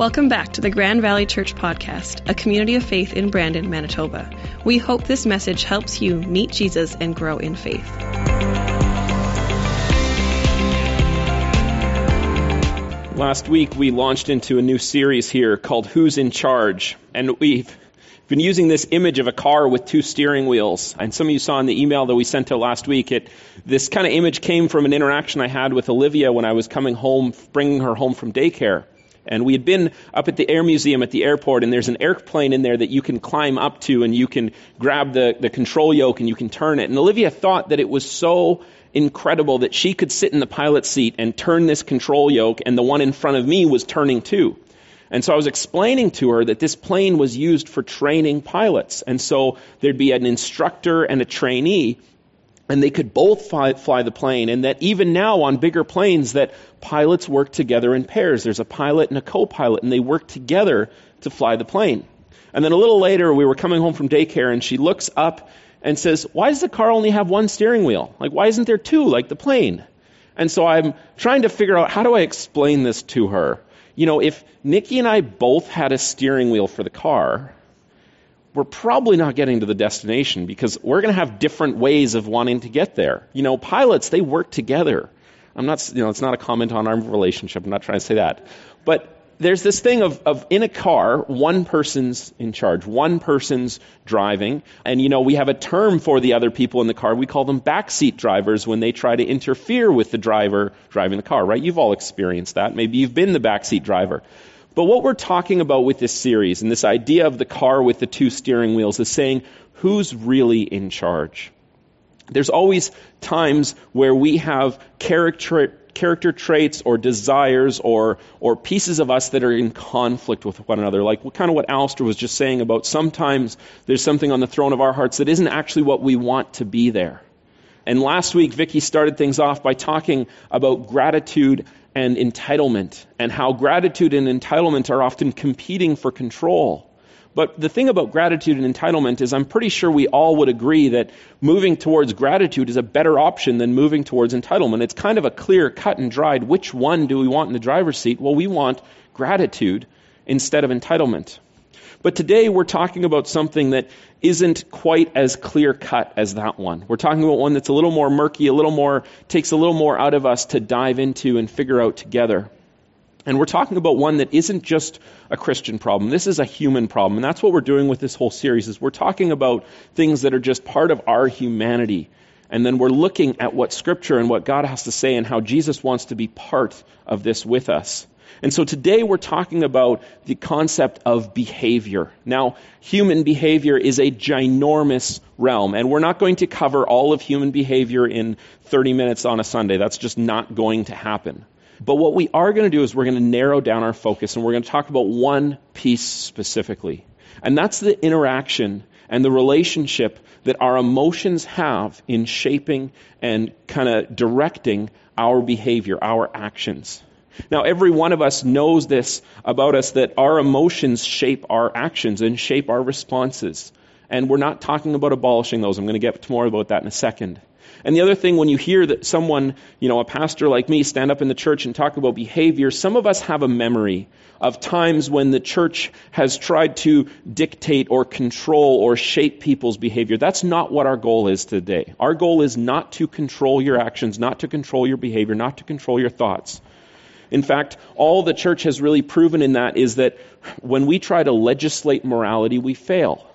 Welcome back to the Grand Valley Church Podcast, a community of faith in Brandon, Manitoba. We hope this message helps you meet Jesus and grow in faith. Last week, we launched into a new series here called Who's in Charge? And we've been using this image of a car with two steering wheels. And some of you saw in the email that we sent out last week, it, this kind of image came from an interaction I had with Olivia when I was coming home, bringing her home from daycare. And we had been up at the Air Museum at the airport, and there's an airplane in there that you can climb up to, and you can grab the, the control yoke and you can turn it. And Olivia thought that it was so incredible that she could sit in the pilot seat and turn this control yoke, and the one in front of me was turning too. And so I was explaining to her that this plane was used for training pilots. And so there'd be an instructor and a trainee, and they could both fly, fly, the plane and that even now on bigger planes that pilots work together in pairs. There's a pilot and a co-pilot and they work together to fly the plane. And then a little later we were coming home from daycare and she looks up and says why does the car only have one steering wheel? Like why isn't there two like the plane? And so i'm trying to figure out how do i explain this to her? You know if nikki and i both had a steering wheel for the car we're probably not getting to the destination because we're going to have different ways of wanting to get there. You know, pilots, they work together. I'm not, you know, it's not a comment on our relationship. I'm not trying to say that. But there's this thing of, of in a car, one person's in charge, one person's driving. And, you know, we have a term for the other people in the car. We call them backseat drivers when they try to interfere with the driver driving the car, right? You've all experienced that. Maybe you've been the backseat driver. But what we're talking about with this series and this idea of the car with the two steering wheels is saying who's really in charge. There's always times where we have character, character traits or desires or, or pieces of us that are in conflict with one another. Like what, kind of what Alistair was just saying about sometimes there's something on the throne of our hearts that isn't actually what we want to be there. And last week, Vicky started things off by talking about gratitude and entitlement, and how gratitude and entitlement are often competing for control. But the thing about gratitude and entitlement is, I'm pretty sure we all would agree that moving towards gratitude is a better option than moving towards entitlement. It's kind of a clear, cut and dried. Which one do we want in the driver's seat? Well, we want gratitude instead of entitlement. But today we're talking about something that isn't quite as clear cut as that one. We're talking about one that's a little more murky, a little more, takes a little more out of us to dive into and figure out together. And we're talking about one that isn't just a Christian problem. This is a human problem. And that's what we're doing with this whole series is we're talking about things that are just part of our humanity. And then we're looking at what scripture and what God has to say and how Jesus wants to be part of this with us. And so today we're talking about the concept of behavior. Now, human behavior is a ginormous realm, and we're not going to cover all of human behavior in 30 minutes on a Sunday. That's just not going to happen. But what we are going to do is we're going to narrow down our focus and we're going to talk about one piece specifically. And that's the interaction and the relationship that our emotions have in shaping and kind of directing our behavior, our actions. Now, every one of us knows this about us that our emotions shape our actions and shape our responses. And we're not talking about abolishing those. I'm going to get more about that in a second. And the other thing, when you hear that someone, you know, a pastor like me stand up in the church and talk about behavior, some of us have a memory of times when the church has tried to dictate or control or shape people's behavior. That's not what our goal is today. Our goal is not to control your actions, not to control your behavior, not to control your thoughts. In fact, all the church has really proven in that is that when we try to legislate morality, we fail.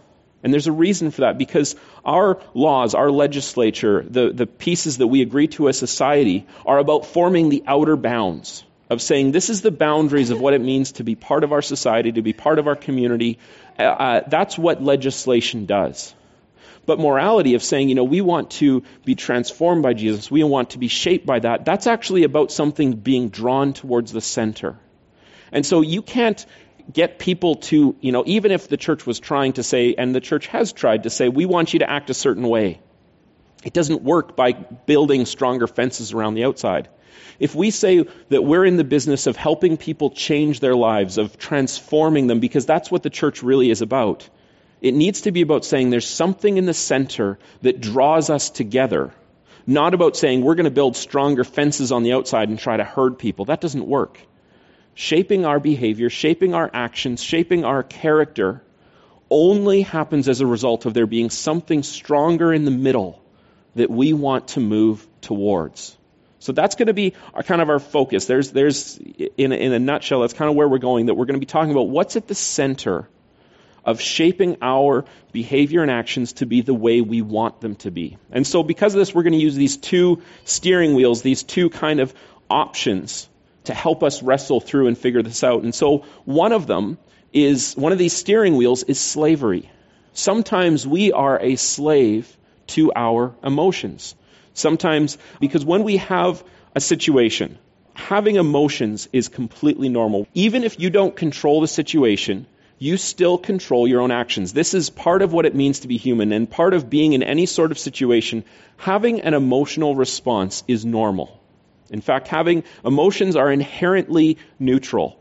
And there's a reason for that because our laws, our legislature, the, the pieces that we agree to as society are about forming the outer bounds of saying this is the boundaries of what it means to be part of our society, to be part of our community. Uh, uh that's what legislation does. But morality of saying, you know, we want to be transformed by Jesus, we want to be shaped by that, that's actually about something being drawn towards the center. And so you can't get people to, you know, even if the church was trying to say, and the church has tried to say, we want you to act a certain way. It doesn't work by building stronger fences around the outside. If we say that we're in the business of helping people change their lives, of transforming them, because that's what the church really is about, it needs to be about saying there's something in the center that draws us together, not about saying we're going to build stronger fences on the outside and try to herd people. That doesn't work. shaping our behavior, shaping our actions, shaping our character, only happens as a result of there being something stronger in the middle that we want to move towards. So that's going to be our, kind of our focus. There's, there's in, a, in a nutshell, that's kind of where we're going, that we're going to be talking about what's at the center of shaping our behavior and actions to be the way we want them to be. And so because of this, we're going to use these two steering wheels, these two kind of options to help us wrestle through and figure this out. And so one of them is, one of these steering wheels is slavery. Sometimes we are a slave to our emotions. Sometimes, because when we have a situation, having emotions is completely normal. Even if you don't control the situation, you still control your own actions. This is part of what it means to be human, and part of being in any sort of situation. Having an emotional response is normal. In fact, having emotions are inherently neutral.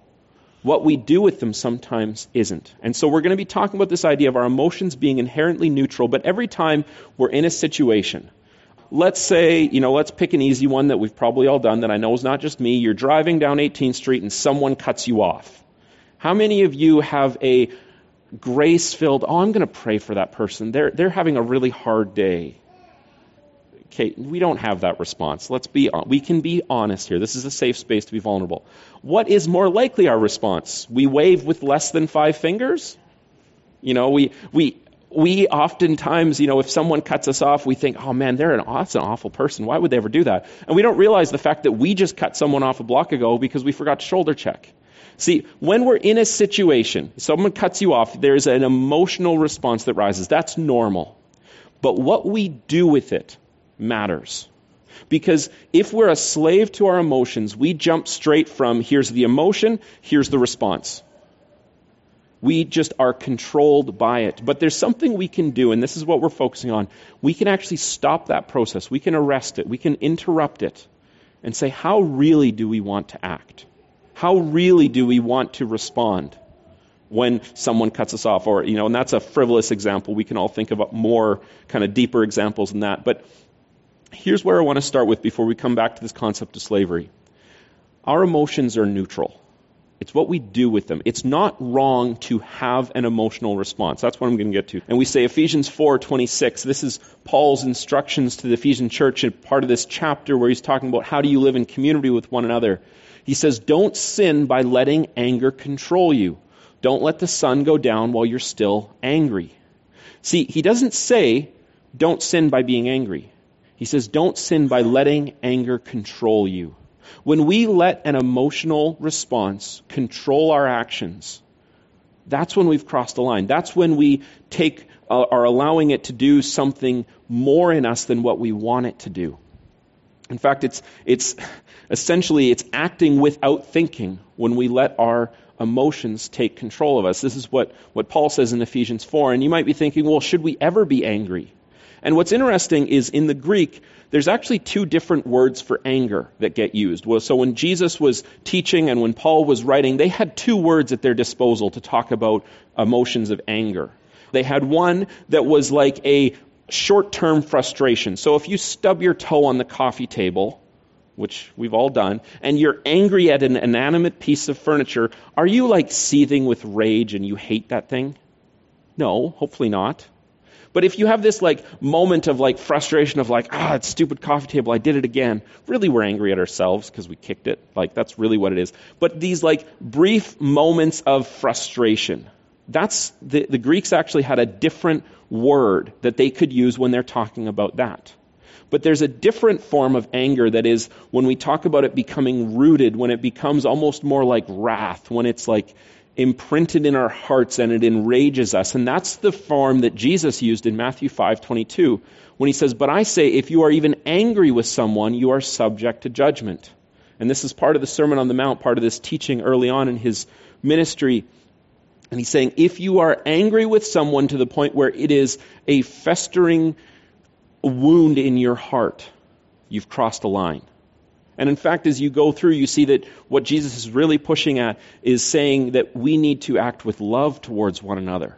What we do with them sometimes isn't. And so we're going to be talking about this idea of our emotions being inherently neutral, but every time we're in a situation, let's say, you know, let's pick an easy one that we've probably all done that I know is not just me. You're driving down 18th Street and someone cuts you off. How many of you have a grace filled, oh, I'm going to pray for that person. They're, they're having a really hard day. Okay, we don't have that response. Let's be, we can be honest here. This is a safe space to be vulnerable. What is more likely our response? We wave with less than five fingers? You know, we, we, we oftentimes, you know, if someone cuts us off, we think, oh man, they're an, that's an awful person. Why would they ever do that? And we don't realize the fact that we just cut someone off a block ago because we forgot to shoulder check. See, when we're in a situation, someone cuts you off, there's an emotional response that rises. That's normal. But what we do with it matters. Because if we're a slave to our emotions, we jump straight from here's the emotion, here's the response. We just are controlled by it. But there's something we can do, and this is what we're focusing on. We can actually stop that process. We can arrest it. We can interrupt it and say, how really do we want to act? How really do we want to respond when someone cuts us off? Or, you know, and that's a frivolous example. We can all think of more kind of deeper examples than that. But here's where I want to start with before we come back to this concept of slavery. Our emotions are neutral. It's what we do with them. It's not wrong to have an emotional response. That's what I'm going to get to. And we say Ephesians 4:26. This is Paul's instructions to the Ephesian church in part of this chapter where he's talking about how do you live in community with one another. He says, "Don't sin by letting anger control you. Don't let the sun go down while you're still angry." See, he doesn't say don't sin by being angry. He says don't sin by letting anger control you. When we let an emotional response control our actions, that's when we've crossed the line. That's when we take uh, are allowing it to do something more in us than what we want it to do. In fact, it's it's essentially it's acting without thinking when we let our emotions take control of us. This is what, what Paul says in Ephesians 4. And you might be thinking, well, should we ever be angry? And what's interesting is in the Greek, there's actually two different words for anger that get used. Well, so when Jesus was teaching and when Paul was writing, they had two words at their disposal to talk about emotions of anger. They had one that was like a short term frustration. So if you stub your toe on the coffee table, which we've all done, and you're angry at an inanimate piece of furniture, are you like seething with rage and you hate that thing? No, hopefully not. But if you have this like moment of like frustration of like, ah, it's stupid coffee table, I did it again. Really, we're angry at ourselves because we kicked it. Like that's really what it is. But these like brief moments of frustration. That's the, the Greeks actually had a different word that they could use when they're talking about that. But there's a different form of anger that is when we talk about it becoming rooted, when it becomes almost more like wrath, when it's like imprinted in our hearts and it enrages us. And that's the form that Jesus used in Matthew 5:22 when he says, "But I say if you are even angry with someone, you are subject to judgment." And this is part of the Sermon on the Mount, part of this teaching early on in his ministry. And he's saying, if you are angry with someone to the point where it is a festering wound in your heart, you've crossed a line. And in fact, as you go through, you see that what Jesus is really pushing at is saying that we need to act with love towards one another.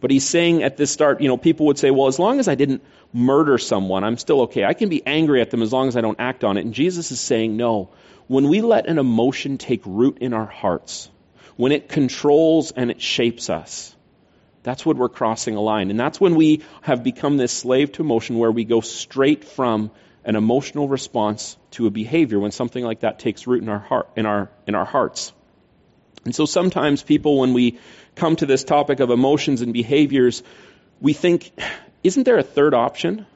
But he's saying at this start, you know, people would say, well, as long as I didn't murder someone, I'm still okay. I can be angry at them as long as I don't act on it. And Jesus is saying, no. when we let an emotion take root in our hearts, when it controls and it shapes us, that's when we're crossing a line. And that's when we have become this slave to emotion where we go straight from an emotional response to a behavior when something like that takes root in our heart in our in our hearts. And so sometimes people when we come to this topic of emotions and behaviors, we think, isn't there a third option?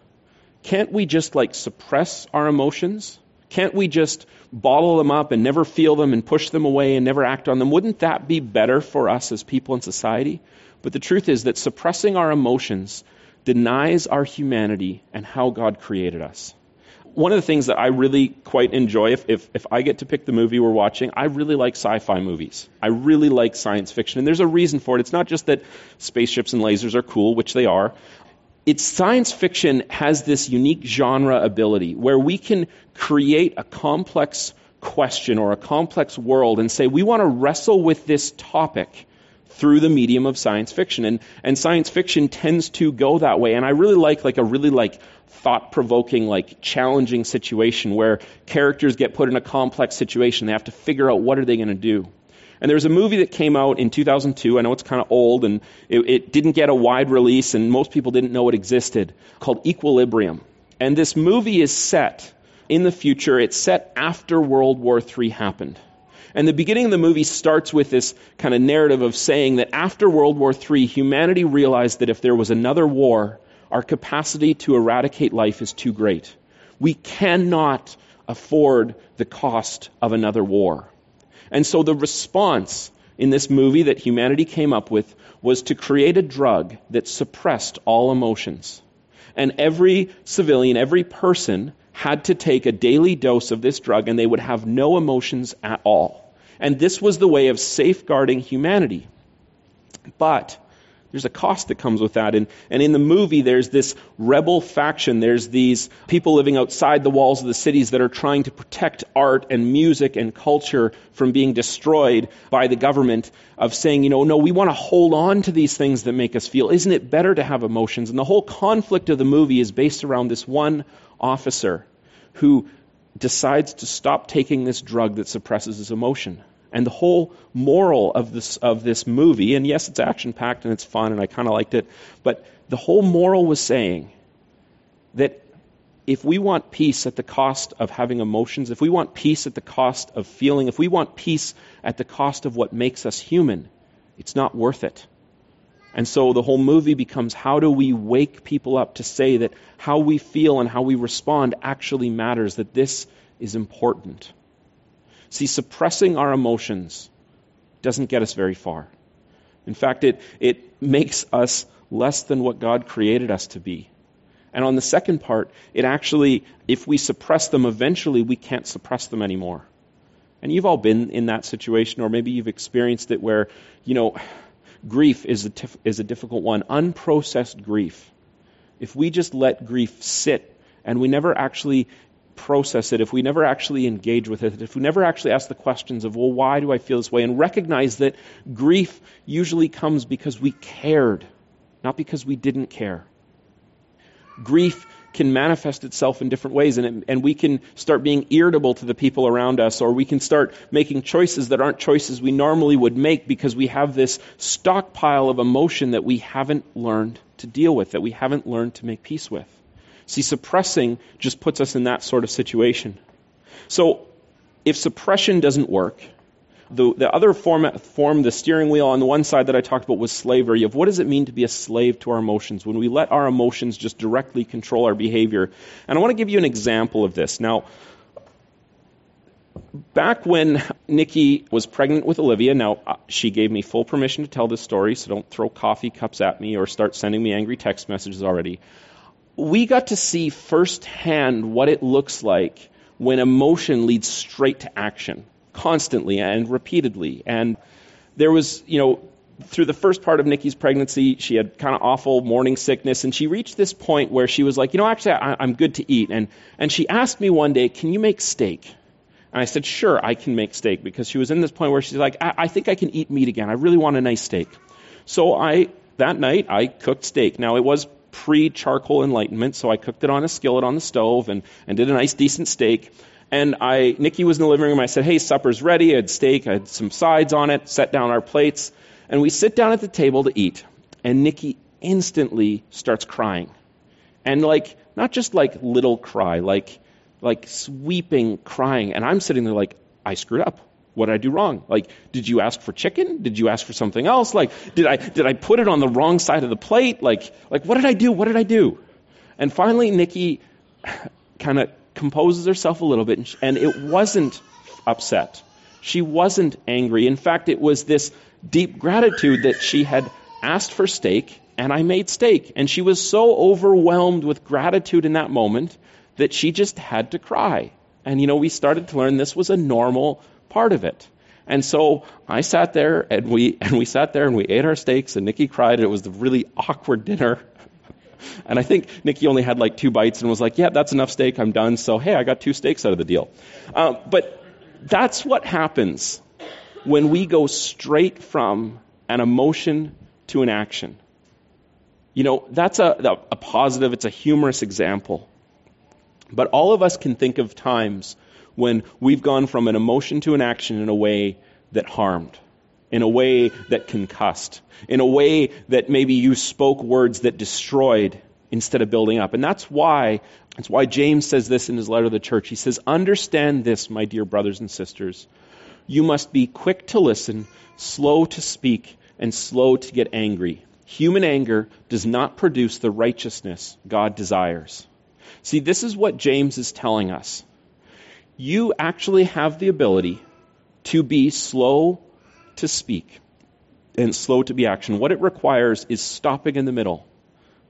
Can't we just like suppress our emotions? Can't we just bottle them up and never feel them and push them away and never act on them? Wouldn't that be better for us as people in society? But the truth is that suppressing our emotions denies our humanity and how God created us. One of the things that I really quite enjoy, if, if, if I get to pick the movie we're watching, I really like sci fi movies. I really like science fiction. And there's a reason for it. It's not just that spaceships and lasers are cool, which they are it's science fiction has this unique genre ability where we can create a complex question or a complex world and say we want to wrestle with this topic through the medium of science fiction. And and science fiction tends to go that way. And I really like like a really like thought provoking like challenging situation where characters get put in a complex situation. They have to figure out what are they going to do and there was a movie that came out in 2002. I know it's kind of old and it, it didn't get a wide release and most people didn't know it existed called Equilibrium. And this movie is set in the future. It's set after World War III happened. And the beginning of the movie starts with this kind of narrative of saying that after World War III, humanity realized that if there was another war, our capacity to eradicate life is too great. We cannot afford the cost of another war. And so the response in this movie that humanity came up with was to create a drug that suppressed all emotions. And every civilian, every person had to take a daily dose of this drug and they would have no emotions at all. And this was the way of safeguarding humanity. But there's a cost that comes with that. And, and in the movie, there's this rebel faction. There's these people living outside the walls of the cities that are trying to protect art and music and culture from being destroyed by the government of saying, you know, no, we want to hold on to these things that make us feel. Isn't it better to have emotions? And the whole conflict of the movie is based around this one officer who decides to stop taking this drug that suppresses his emotion. And the whole moral of this, of this movie, and yes, it's action packed and it's fun and I kind of liked it, but the whole moral was saying that if we want peace at the cost of having emotions, if we want peace at the cost of feeling, if we want peace at the cost of what makes us human, it's not worth it. And so the whole movie becomes how do we wake people up to say that how we feel and how we respond actually matters, that this is important. See, suppressing our emotions doesn't get us very far. In fact, it, it makes us less than what God created us to be. And on the second part, it actually, if we suppress them, eventually we can't suppress them anymore. And you've all been in that situation, or maybe you've experienced it where, you know, grief is a, tif- is a difficult one. Unprocessed grief. If we just let grief sit and we never actually process it, if we never actually engage with it, if we never actually ask the questions of, well, why do I feel this way, and recognize that grief usually comes because we cared, not because we didn't care. Grief can manifest itself in different ways, and, it, and we can start being irritable to the people around us, or we can start making choices that aren't choices we normally would make because we have this stockpile of emotion that we haven't learned to deal with, that we haven't learned to make peace with. See, suppressing just puts us in that sort of situation. So, if suppression doesn't work, the, the other form, form, the steering wheel on the one side that I talked about was slavery of what does it mean to be a slave to our emotions when we let our emotions just directly control our behavior. And I want to give you an example of this. Now, back when Nikki was pregnant with Olivia, now uh, she gave me full permission to tell this story, so don't throw coffee cups at me or start sending me angry text messages already we got to see firsthand what it looks like when emotion leads straight to action constantly and repeatedly. And there was, you know, through the first part of Nikki's pregnancy, she had kind of awful morning sickness, and she reached this point where she was like, you know, actually, I, am good to eat. And, and she asked me one day, can you make steak? And I said, sure, I can make steak, because she was in this point where she's like, I, I think I can eat meat again. I really want a nice steak. So I, that night, I cooked steak. Now, it was pre charcoal enlightenment, so I cooked it on a skillet on the stove and, and did a nice decent steak. And I, Nikki was in the living room. I said, hey, supper's ready. I had steak. I had some sides on it, set down our plates. And we sit down at the table to eat. And Nikki instantly starts crying. And like, not just like little cry, like, like sweeping crying. And I'm sitting there like, I screwed up. What did I do wrong? Like, did you ask for chicken? Did you ask for something else? Like, did I, did I put it on the wrong side of the plate? Like, like, what did I do? What did I do? And finally, Nikki kind of composes herself a little bit, and it wasn't upset. She wasn't angry. In fact, it was this deep gratitude that she had asked for steak, and I made steak. And she was so overwhelmed with gratitude in that moment that she just had to cry. And, you know, we started to learn this was a normal part of it. And so I sat there and we and we sat there and we ate our steaks and Nikki cried it was a really awkward dinner. And I think Nikki only had like two bites and was like, "Yeah, that's enough steak. I'm done." So hey, I got two steaks out of the deal. Um, but that's what happens when we go straight from an emotion to an action. You know, that's a, a positive. It's a humorous example. But all of us can think of times when we've gone from an emotion to an action in a way that harmed, in a way that concussed, in a way that maybe you spoke words that destroyed instead of building up. And that's why that's why James says this in his letter to the church. He says, "Understand this, my dear brothers and sisters. You must be quick to listen, slow to speak, and slow to get angry. Human anger does not produce the righteousness God desires." See, this is what James is telling us you actually have the ability to be slow to speak and slow to be action. What it requires is stopping in the middle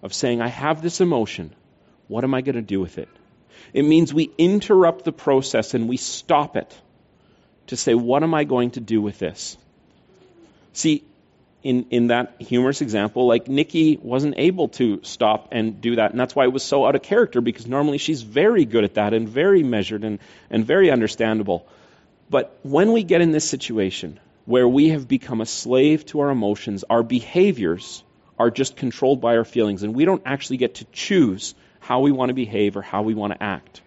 of saying, I have this emotion. What am I going to do with it? It means we interrupt the process and we stop it to say, What am I going to do with this? See, in, in that humorous example, like Nikki wasn't able to stop and do that. And that's why it was so out of character because normally she's very good at that and very measured and, and very understandable. But when we get in this situation where we have become a slave to our emotions, our behaviors are just controlled by our feelings, and we don't actually get to choose how we want to behave or how we want to act.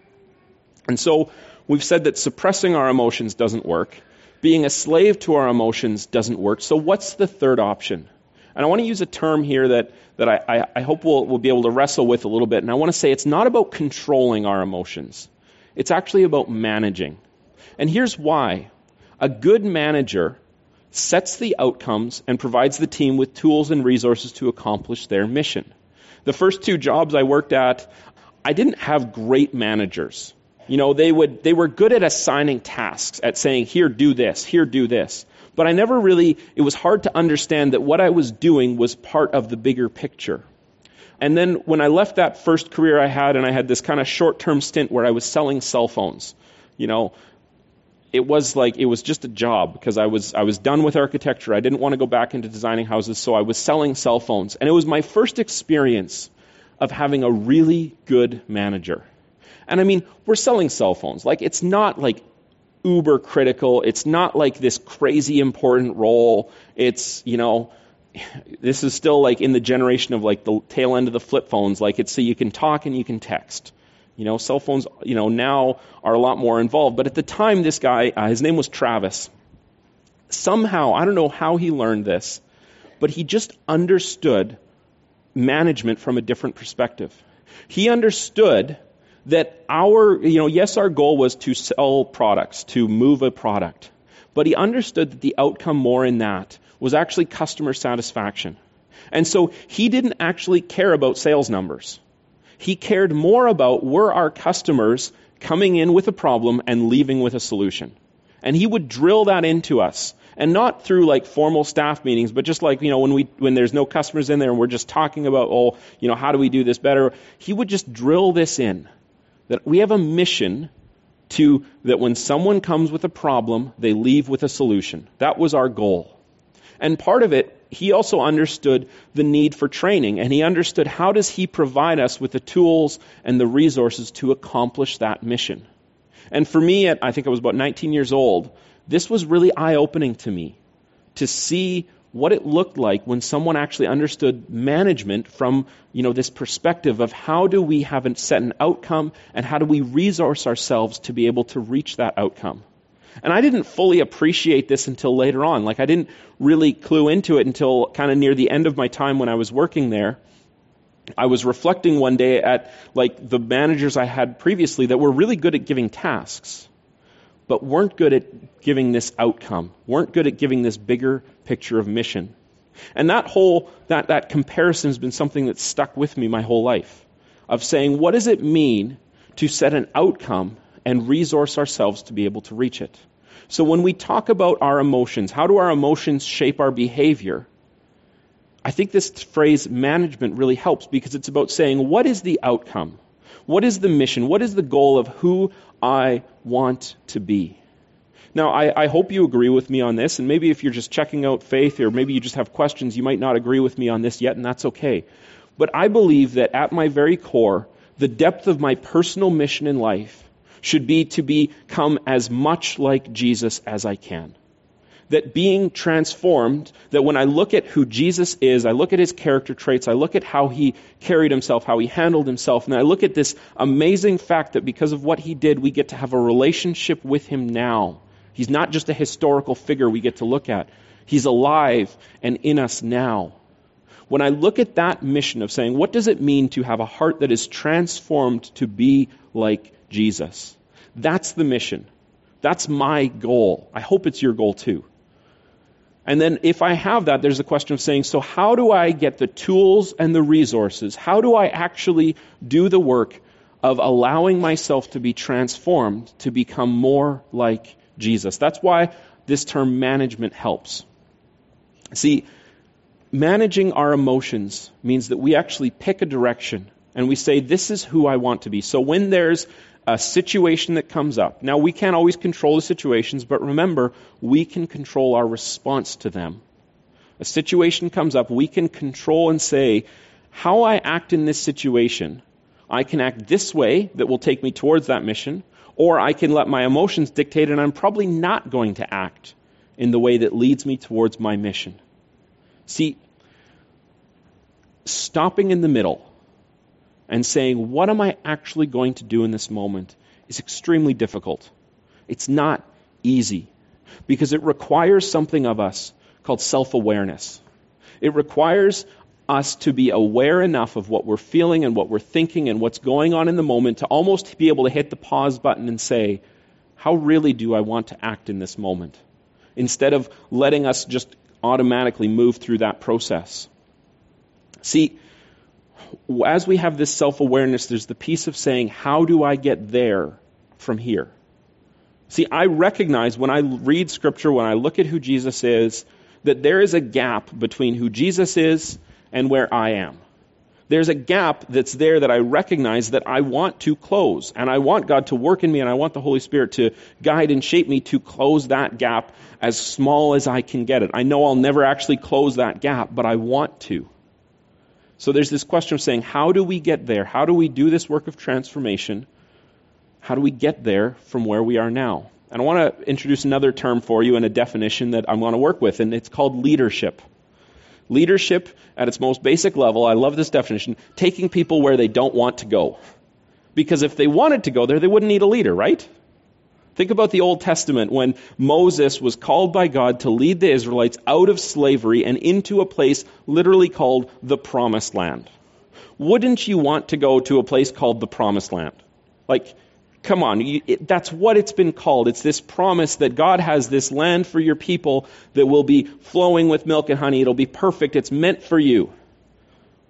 And so we've said that suppressing our emotions doesn't work being a slave to our emotions doesn't work. So, what's the third option? And I want to use a term here that, that I, I, hope we'll, we'll be able to wrestle with a little bit. And I want to say it's not about controlling our emotions, it's actually about managing. And here's why a good manager sets the outcomes and provides the team with tools and resources to accomplish their mission. The first two jobs I worked at, I didn't have great managers. You know, they would they were good at assigning tasks, at saying, "Here, do this. Here, do this." But I never really it was hard to understand that what I was doing was part of the bigger picture. And then when I left that first career I had and I had this kind of short-term stint where I was selling cell phones, you know, it was like it was just a job because I was I was done with architecture. I didn't want to go back into designing houses, so I was selling cell phones. And it was my first experience of having a really good manager. And I mean, we're selling cell phones. Like, it's not like uber critical. It's not like this crazy important role. It's, you know, this is still like in the generation of like the tail end of the flip phones. Like, it's so you can talk and you can text. You know, cell phones, you know, now are a lot more involved. But at the time, this guy, uh, his name was Travis. Somehow, I don't know how he learned this, but he just understood management from a different perspective. He understood that our, you know, yes, our goal was to sell products, to move a product, but he understood that the outcome more in that was actually customer satisfaction. And so he didn't actually care about sales numbers. He cared more about were our customers coming in with a problem and leaving with a solution. And he would drill that into us. And not through like formal staff meetings, but just like, you know, when we, when there's no customers in there and we're just talking about, oh, you know, how do we do this better? He would just drill this in. That we have a mission to, that when someone comes with a problem, they leave with a solution. That was our goal. And part of it, he also understood the need for training, and he understood how does he provide us with the tools and the resources to accomplish that mission. And for me, at, I think I was about 19 years old, this was really eye opening to me to see what it looked like when someone actually understood management from you know this perspective of how do we have a, set an outcome and how do we resource ourselves to be able to reach that outcome. And i didn't fully appreciate this until later on. Like i didn't really clue into it until kind of near the end of my time when i was working there. I was reflecting one day at like the managers i had previously that were really good at giving tasks but weren't good at giving this outcome, weren't good at giving this bigger picture of mission. And that whole, that, that comparison has been something that's stuck with me my whole life of saying, what does it mean to set an outcome and resource ourselves to be able to reach it? So when we talk about our emotions, how do our emotions shape our behavior? I think this phrase management really helps because it's about saying, what is the outcome? What is the mission? What is the goal of who I want to be? Now, I, I, hope you agree with me on this, and maybe if you're just checking out faith, or maybe you just have questions, you might not agree with me on this yet, and that's okay. But I believe that at my very core, the depth of my personal mission in life should be to become as much like Jesus as I can that being transformed, that when I look at who Jesus is, I look at his character traits, I look at how he carried himself, how he handled himself, and I look at this amazing fact that because of what he did, we get to have a relationship with him now. He's not just a historical figure we get to look at. He's alive and in us now. When I look at that mission of saying, what does it mean to have a heart that is transformed to be like Jesus? That's the mission. That's my goal. I hope it's your goal too. And then if I have that, there's a question of saying, so how do I get the tools and the resources? How do I actually do the work of allowing myself to be transformed to become more like Jesus? That's why this term management helps. See, managing our emotions means that we actually pick a direction and we say, this is who I want to be. So when there's a situation that comes up. Now, we can't always control the situations, but remember, we can control our response to them. A situation comes up, we can control and say, how I act in this situation, I can act this way that will take me towards that mission, or I can let my emotions dictate, and I'm probably not going to act in the way that leads me towards my mission. See, stopping in the middle and saying, What am I actually going to do in this moment? is extremely difficult. It's not easy because it requires something of us called self awareness. It requires us to be aware enough of what we're feeling and what we're thinking and what's going on in the moment to almost be able to hit the pause button and say, How really do I want to act in this moment? Instead of letting us just automatically move through that process. See, as we have this self awareness, there's the piece of saying, How do I get there from here? See, I recognize when I read Scripture, when I look at who Jesus is, that there is a gap between who Jesus is and where I am. There's a gap that's there that I recognize that I want to close. And I want God to work in me and I want the Holy Spirit to guide and shape me to close that gap as small as I can get it. I know I'll never actually close that gap, but I want to. So there's this question of saying, how do we get there? How do we do this work of transformation? How do we get there from where we are now? And I want to introduce another term for you and a definition that I'm going to work with, and it's called leadership. Leadership, at its most basic level, I love this definition, taking people where they don't want to go. Because if they wanted to go there, they wouldn't need a leader, right? Think about the Old Testament when Moses was called by God to lead the Israelites out of slavery and into a place literally called the Promised Land. Wouldn't you want to go to a place called the Promised Land? Like, come on, you, it, that's what it's been called. It's this promise that God has this land for your people that will be flowing with milk and honey. It'll be perfect. It's meant for you.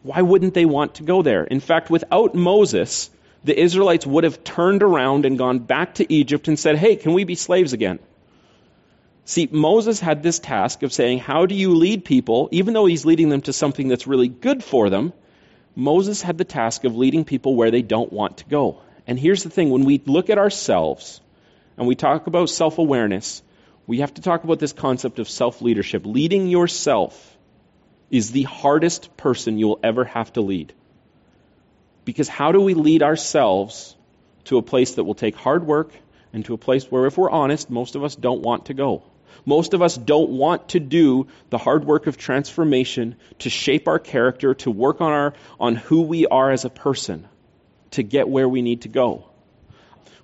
Why wouldn't they want to go there? In fact, without Moses, the Israelites would have turned around and gone back to Egypt and said, Hey, can we be slaves again? See, Moses had this task of saying, How do you lead people? Even though he's leading them to something that's really good for them, Moses had the task of leading people where they don't want to go. And here's the thing when we look at ourselves and we talk about self awareness, we have to talk about this concept of self leadership. Leading yourself is the hardest person you'll ever have to lead. Because how do we lead ourselves to a place that will take hard work and to a place where, if we're honest, most of us don't want to go? Most of us don't want to do the hard work of transformation to shape our character, to work on our on who we are as a person, to get where we need to go.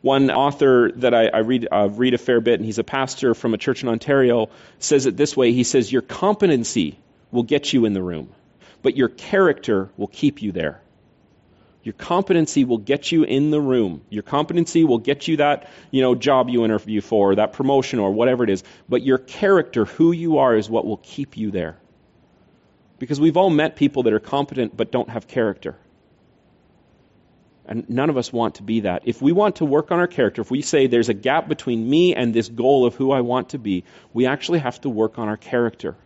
One author that I, I read, uh, read a fair bit, and he's a pastor from a church in Ontario, says it this way. He says, Your competency will get you in the room, but your character will keep you there. Your competency will get you in the room. Your competency will get you that, you know, job you interview for, that promotion or whatever it is. But your character, who you are, is what will keep you there. Because we've all met people that are competent but don't have character. And none of us want to be that. If we want to work on our character, if we say there's a gap between me and this goal of who I want to be, we actually have to work on our character.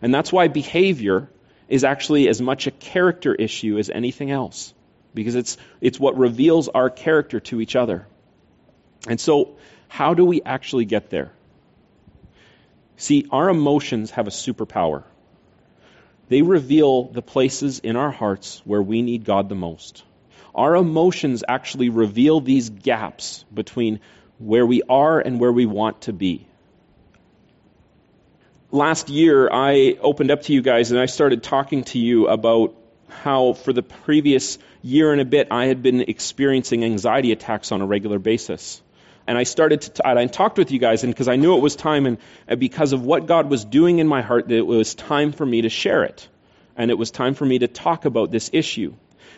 And that's why behavior is actually as much a character issue as anything else because it's, it's what reveals our character to each other. And so, how do we actually get there? See, our emotions have a superpower. They reveal the places in our hearts where we need God the most. Our emotions actually reveal these gaps between where we are and where we want to be. Last year, I opened up to you guys and I started talking to you about how for the previous year and a bit I had been experiencing anxiety attacks on a regular basis. And I started to, I talked with you guys, and because I knew it was time, and, and because of what God was doing in my heart, that it was time for me to share it. And it was time for me to talk about this issue.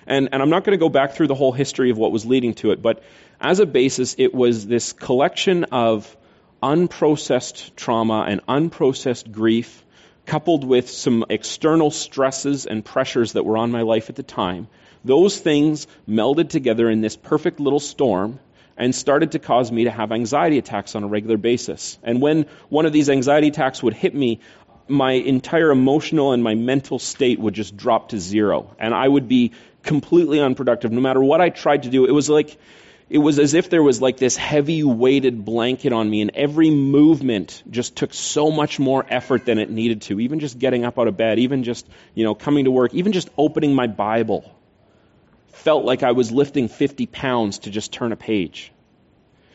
And, and I'm not going to go back through the whole history of what was leading to it, but as a basis, it was this collection of unprocessed trauma and unprocessed grief coupled with some external stresses and pressures that were on my life at the time, those things melded together in this perfect little storm and started to cause me to have anxiety attacks on a regular basis. And when one of these anxiety attacks would hit me, my entire emotional and my mental state would just drop to zero. And I would be completely unproductive. No matter what I tried to do, it was like it was as if there was like this heavy weighted blanket on me, and every movement just took so much more effort than it needed to. Even just getting up out of bed, even just, you know, coming to work, even just opening my Bible felt like I was lifting 50 pounds to just turn a page.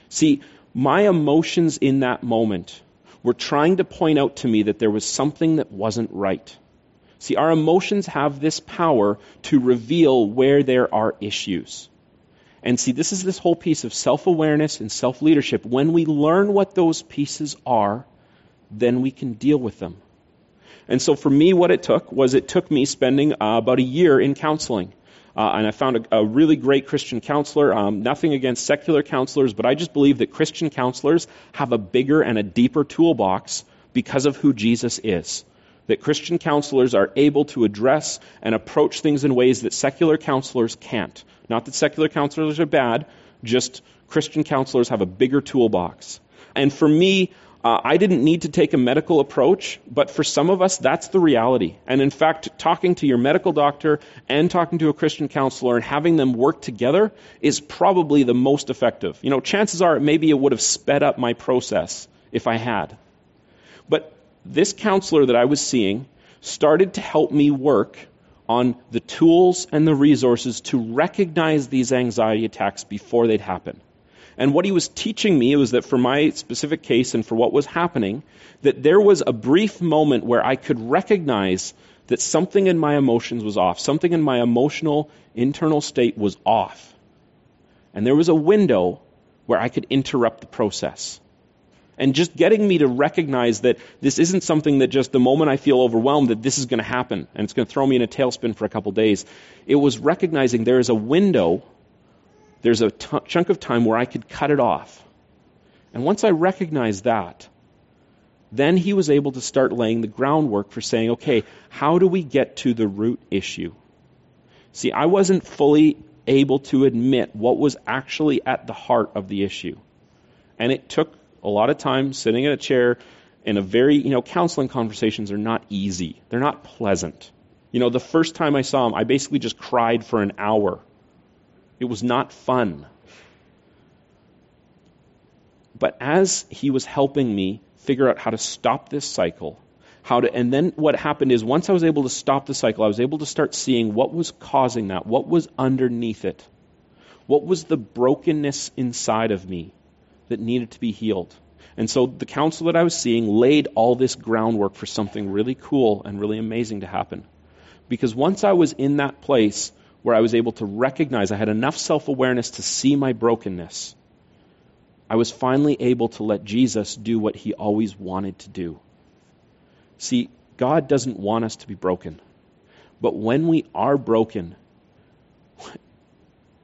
See, my emotions in that moment were trying to point out to me that there was something that wasn't right. See, our emotions have this power to reveal where there are issues. And see, this is this whole piece of self awareness and self leadership. When we learn what those pieces are, then we can deal with them. And so for me, what it took was it took me spending uh, about a year in counseling. Uh, and I found a, a, really great Christian counselor. Um, nothing against secular counselors, but I just believe that Christian counselors have a bigger and a deeper toolbox because of who Jesus is that Christian counselors are able to address and approach things in ways that secular counselors can't. Not that secular counselors are bad, just Christian counselors have a bigger toolbox. And for me, uh, I didn't need to take a medical approach, but for some of us, that's the reality. And in fact, talking to your medical doctor and talking to a Christian counselor and having them work together is probably the most effective. You know, chances are maybe it would have sped up my process if I had. This counselor that I was seeing started to help me work on the tools and the resources to recognize these anxiety attacks before they'd happen. And what he was teaching me was that for my specific case and for what was happening, that there was a brief moment where I could recognize that something in my emotions was off, something in my emotional internal state was off. And there was a window where I could interrupt the process and just getting me to recognize that this isn't something that just the moment I feel overwhelmed that this is going to happen and it's going to throw me in a tailspin for a couple days. It was recognizing there is a window, there's a t- chunk of time where I could cut it off. And once I recognized that, then he was able to start laying the groundwork for saying, okay, how do we get to the root issue? See, I wasn't fully able to admit what was actually at the heart of the issue. And it took a lot of time sitting in a chair in a very, you know, counseling conversations are not easy. They're not pleasant. You know, the first time I saw him, I basically just cried for an hour. It was not fun. But as he was helping me figure out how to stop this cycle, how to, and then what happened is once I was able to stop the cycle, I was able to start seeing what was causing that, what was underneath it, what was the brokenness inside of me that needed to be healed. And so the counsel that I was seeing laid all this groundwork for something really cool and really amazing to happen. Because once I was in that place where I was able to recognize, I had enough self awareness to see my brokenness, I was finally able to let Jesus do what he always wanted to do. See, God doesn't want us to be broken. But when we are broken,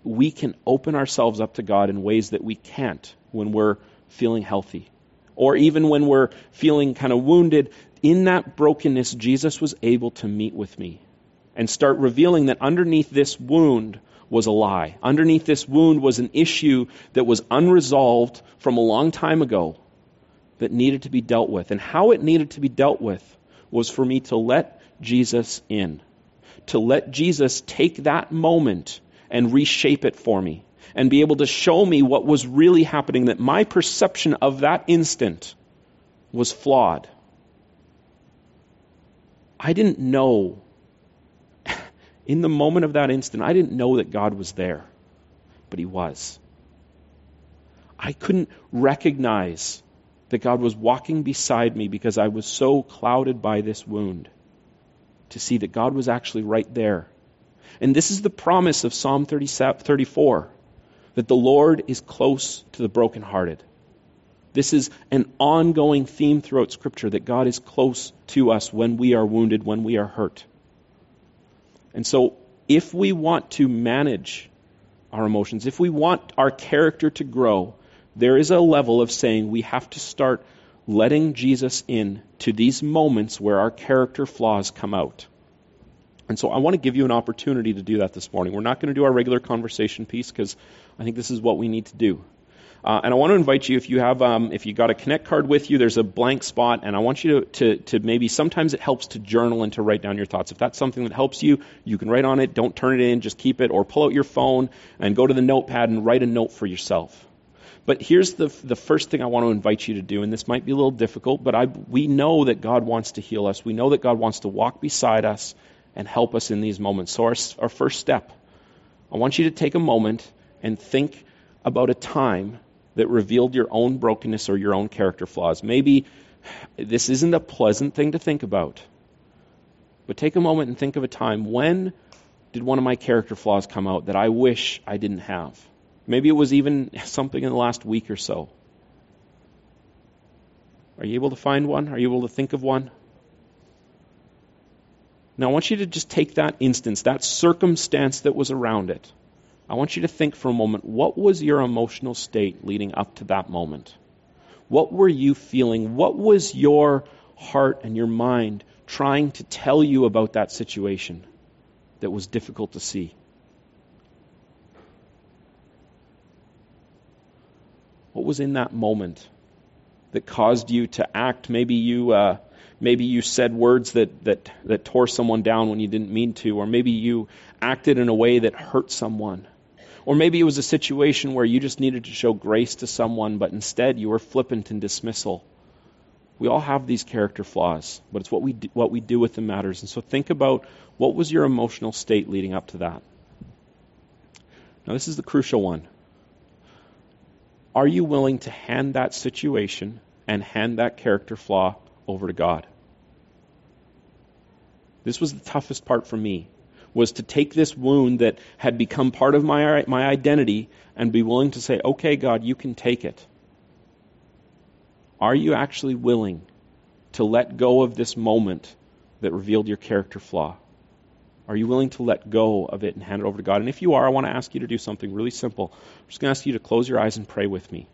we can open ourselves up to God in ways that we can't when we're feeling healthy or even when we're feeling kind of wounded, in that brokenness, Jesus was able to meet with me and start revealing that underneath this wound was a lie. Underneath this wound was an issue that was unresolved from a long time ago that needed to be dealt with. And how it needed to be dealt with was for me to let Jesus in, to let Jesus take that moment and reshape it for me and be able to show me what was really happening, that my perception of that instant was flawed. I didn't know, in the moment of that instant, I didn't know that God was there, but He was. I couldn't recognize that God was walking beside me because I was so clouded by this wound to see that God was actually right there. And this is the promise of Psalm 34 that the Lord is close to the brokenhearted. This is an ongoing theme throughout Scripture that God is close to us when we are wounded, when we are hurt. And so, if we want to manage our emotions, if we want our character to grow, there is a level of saying we have to start letting Jesus in to these moments where our character flaws come out. And so I want to give you an opportunity to do that this morning. We're not going to do our regular conversation piece because I think this is what we need to do. Uh, and I want to invite you, if you have, um, if you got a Connect card with you, there's a blank spot, and I want you to, to, to maybe, sometimes it helps to journal and to write down your thoughts. If that's something that helps you, you can write on it, don't turn it in, just keep it, or pull out your phone and go to the notepad and write a note for yourself. But here's the, the first thing I want to invite you to do, and this might be a little difficult, but I, we know that God wants to heal us. We know that God wants to walk beside us and help us in these moments. So, our, our first step, I want you to take a moment and think about a time that revealed your own brokenness or your own character flaws. Maybe this isn't a pleasant thing to think about, but take a moment and think of a time when did one of my character flaws come out that I wish I didn't have? Maybe it was even something in the last week or so. Are you able to find one? Are you able to think of one? Now, I want you to just take that instance, that circumstance that was around it. I want you to think for a moment what was your emotional state leading up to that moment? What were you feeling? What was your heart and your mind trying to tell you about that situation that was difficult to see? What was in that moment that caused you to act? Maybe you uh, Maybe you said words that, that, that tore someone down when you didn't mean to, or maybe you acted in a way that hurt someone. Or maybe it was a situation where you just needed to show grace to someone, but instead you were flippant in dismissal. We all have these character flaws, but it's what we do, what we do with them matters. And so think about what was your emotional state leading up to that. Now this is the crucial one. Are you willing to hand that situation and hand that character flaw over to God. This was the toughest part for me was to take this wound that had become part of my my identity and be willing to say, "Okay, God, you can take it." Are you actually willing to let go of this moment that revealed your character flaw? Are you willing to let go of it and hand it over to God? And if you are, I want to ask you to do something really simple. I'm just going to ask you to close your eyes and pray with me.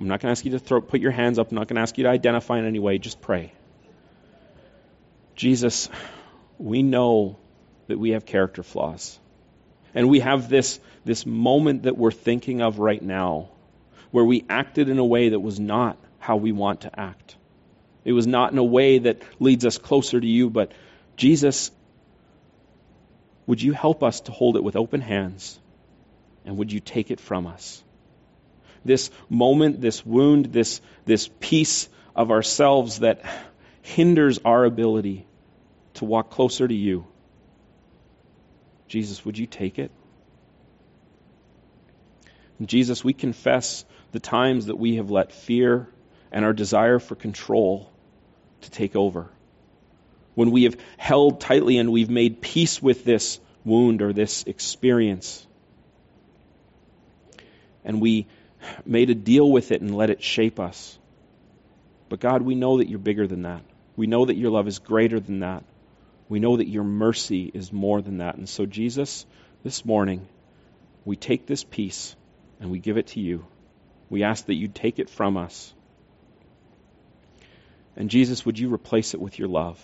I'm not going to ask you to throw, put your hands up. I'm not going to ask you to identify in any way. Just pray. Jesus, we know that we have character flaws. And we have this, this moment that we're thinking of right now where we acted in a way that was not how we want to act. It was not in a way that leads us closer to you, but Jesus, would you help us to hold it with open hands? And would you take it from us? this moment, this wound, this, this piece of ourselves that hinders our ability to walk closer to you. Jesus, would you take it? And Jesus, we confess the times that we have let fear and our desire for control to take over. When we have held tightly and we've made peace with this wound or this experience. And we made a deal with it and let it shape us. But God, we know that you're bigger than that. We know that your love is greater than that. We know that your mercy is more than that. And so, Jesus, this morning, we take this piece and we give it to you. We ask that you take it from us. And Jesus, would you replace it with your love?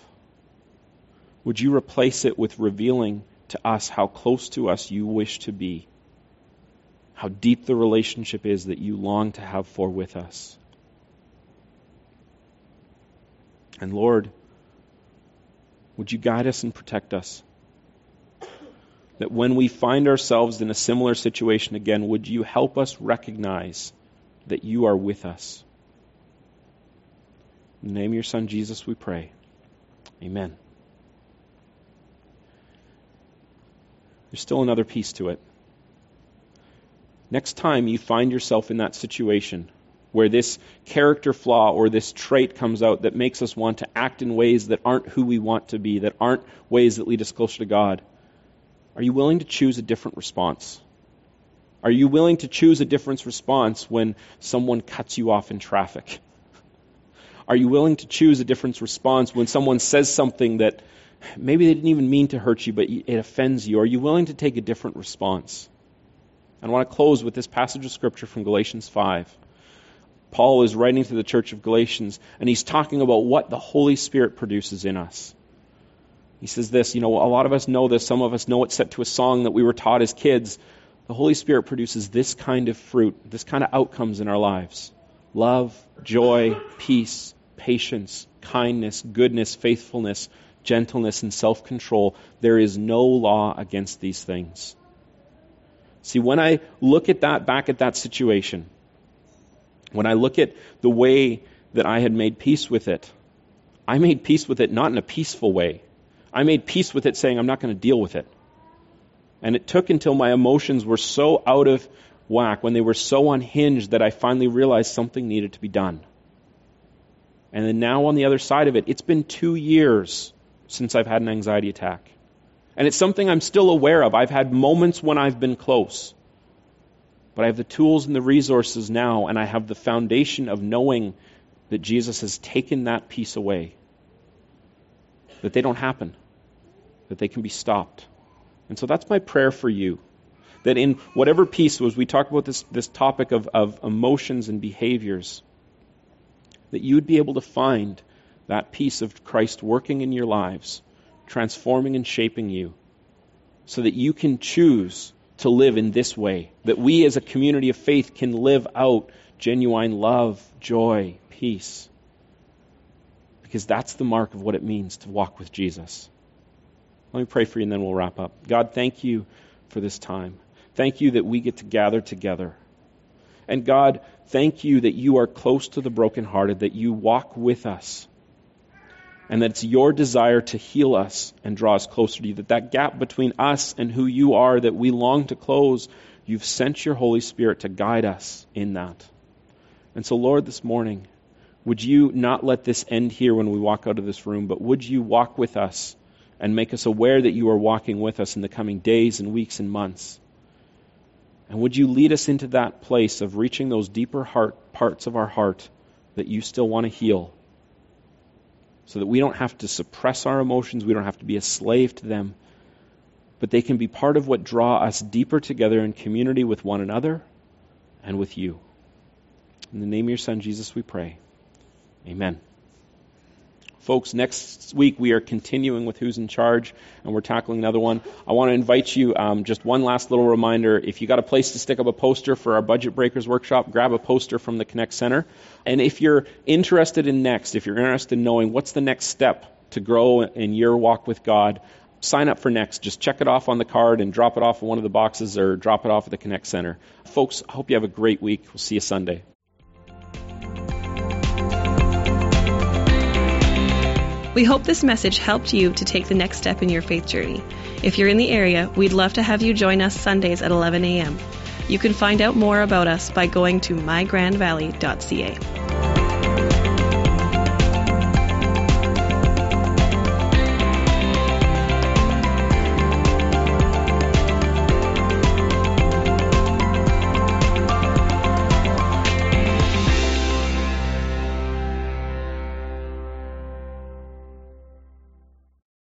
Would you replace it with revealing to us how close to us you wish to be? How deep the relationship is that you long to have for with us? And Lord, would you guide us and protect us? That when we find ourselves in a similar situation again, would you help us recognize that you are with us? In the name of your Son, Jesus, we pray. Amen. There's still another piece to it. Next time you find yourself in that situation, where this character flaw or this trait comes out that makes us want to act in ways that aren't who we want to be, that aren't ways that lead us closer to God, are you willing to choose a different response? Are you willing to choose a different response when someone cuts you off in traffic? Are you willing to choose a different response when someone says something that maybe they didn't even mean to hurt you, but it offends you? Are you willing to take a different response? I want to close with this passage of Scripture from Galatians 5. Paul is writing to the church of Galatians, and he's talking about what the Holy Spirit produces in us. He says this, you know, a lot of us know this, some of us know it set to a song that we were taught as kids. The Holy Spirit produces this kind of fruit, this kind of outcomes in our lives love, joy, peace, patience, kindness, goodness, faithfulness, gentleness, and self control. There is no law against these things. See, when I look at that, back at that situation, when I look at the way that I had made peace with it, I made peace with it not in a peaceful way. I made peace with it saying, I'm not going to deal with it. And it took until my emotions were so out of whack, when they were so unhinged, that I finally realized something needed to be done. And then now on the other side of it, it's been two years since I've had an anxiety attack. And it's something I'm still aware of. I've had moments when I've been close. But I have the tools and the resources now, and I have the foundation of knowing that Jesus has taken that peace away. That they don't happen, that they can be stopped. And so that's my prayer for you. That in whatever peace was, we talk about this, this topic of, of emotions and behaviors, that you would be able to find that peace of Christ working in your lives, transforming and shaping you, so that you can choose to live in this way. That we as a community of faith can live out genuine love, joy, peace. Because that's the mark of what it means to walk with Jesus. Let me pray for you and then we'll wrap up. God, thank you for this time. Thank you that we get to gather together. And God, thank you that you are close to the brokenhearted, that you walk with us and that it's your desire to heal us and draw us closer to you. That that gap between us and who you are that we long to close, you've sent your Holy Spirit to guide us in that. And so, Lord, this morning, would you not let this end here when we walk out of this room, but would you walk with us and make us aware that you are walking with us in the coming days and weeks and months? And would you lead us into that place of reaching those deeper heart, parts of our heart that you still want to heal? So that we don't have to suppress our emotions, we don't have to be a slave to them, but they can be part of what draw us deeper together in community with one another and with you. In the name of your Son, Jesus, we pray. Amen. Folks, next week we are continuing with Who's in Charge, and we're tackling another one. I want to invite you, um, just one last little reminder. If you got a place to stick up a poster for our Budget Breakers workshop, grab a poster from the Connect Center. And if you're interested in next, if you're interested in knowing what's the next step to grow in your walk with God, sign up for next. Just check it off on the card and drop it off in one of the boxes or drop it off at the Connect Center. Folks, I hope you have a great week. We'll see you Sunday. We hope this message helped you to take the next step in your faith journey. If you're in the area, we'd love to have you join us Sundays at 11 a.m. You can find out more about us by going to mygrandvalley.ca.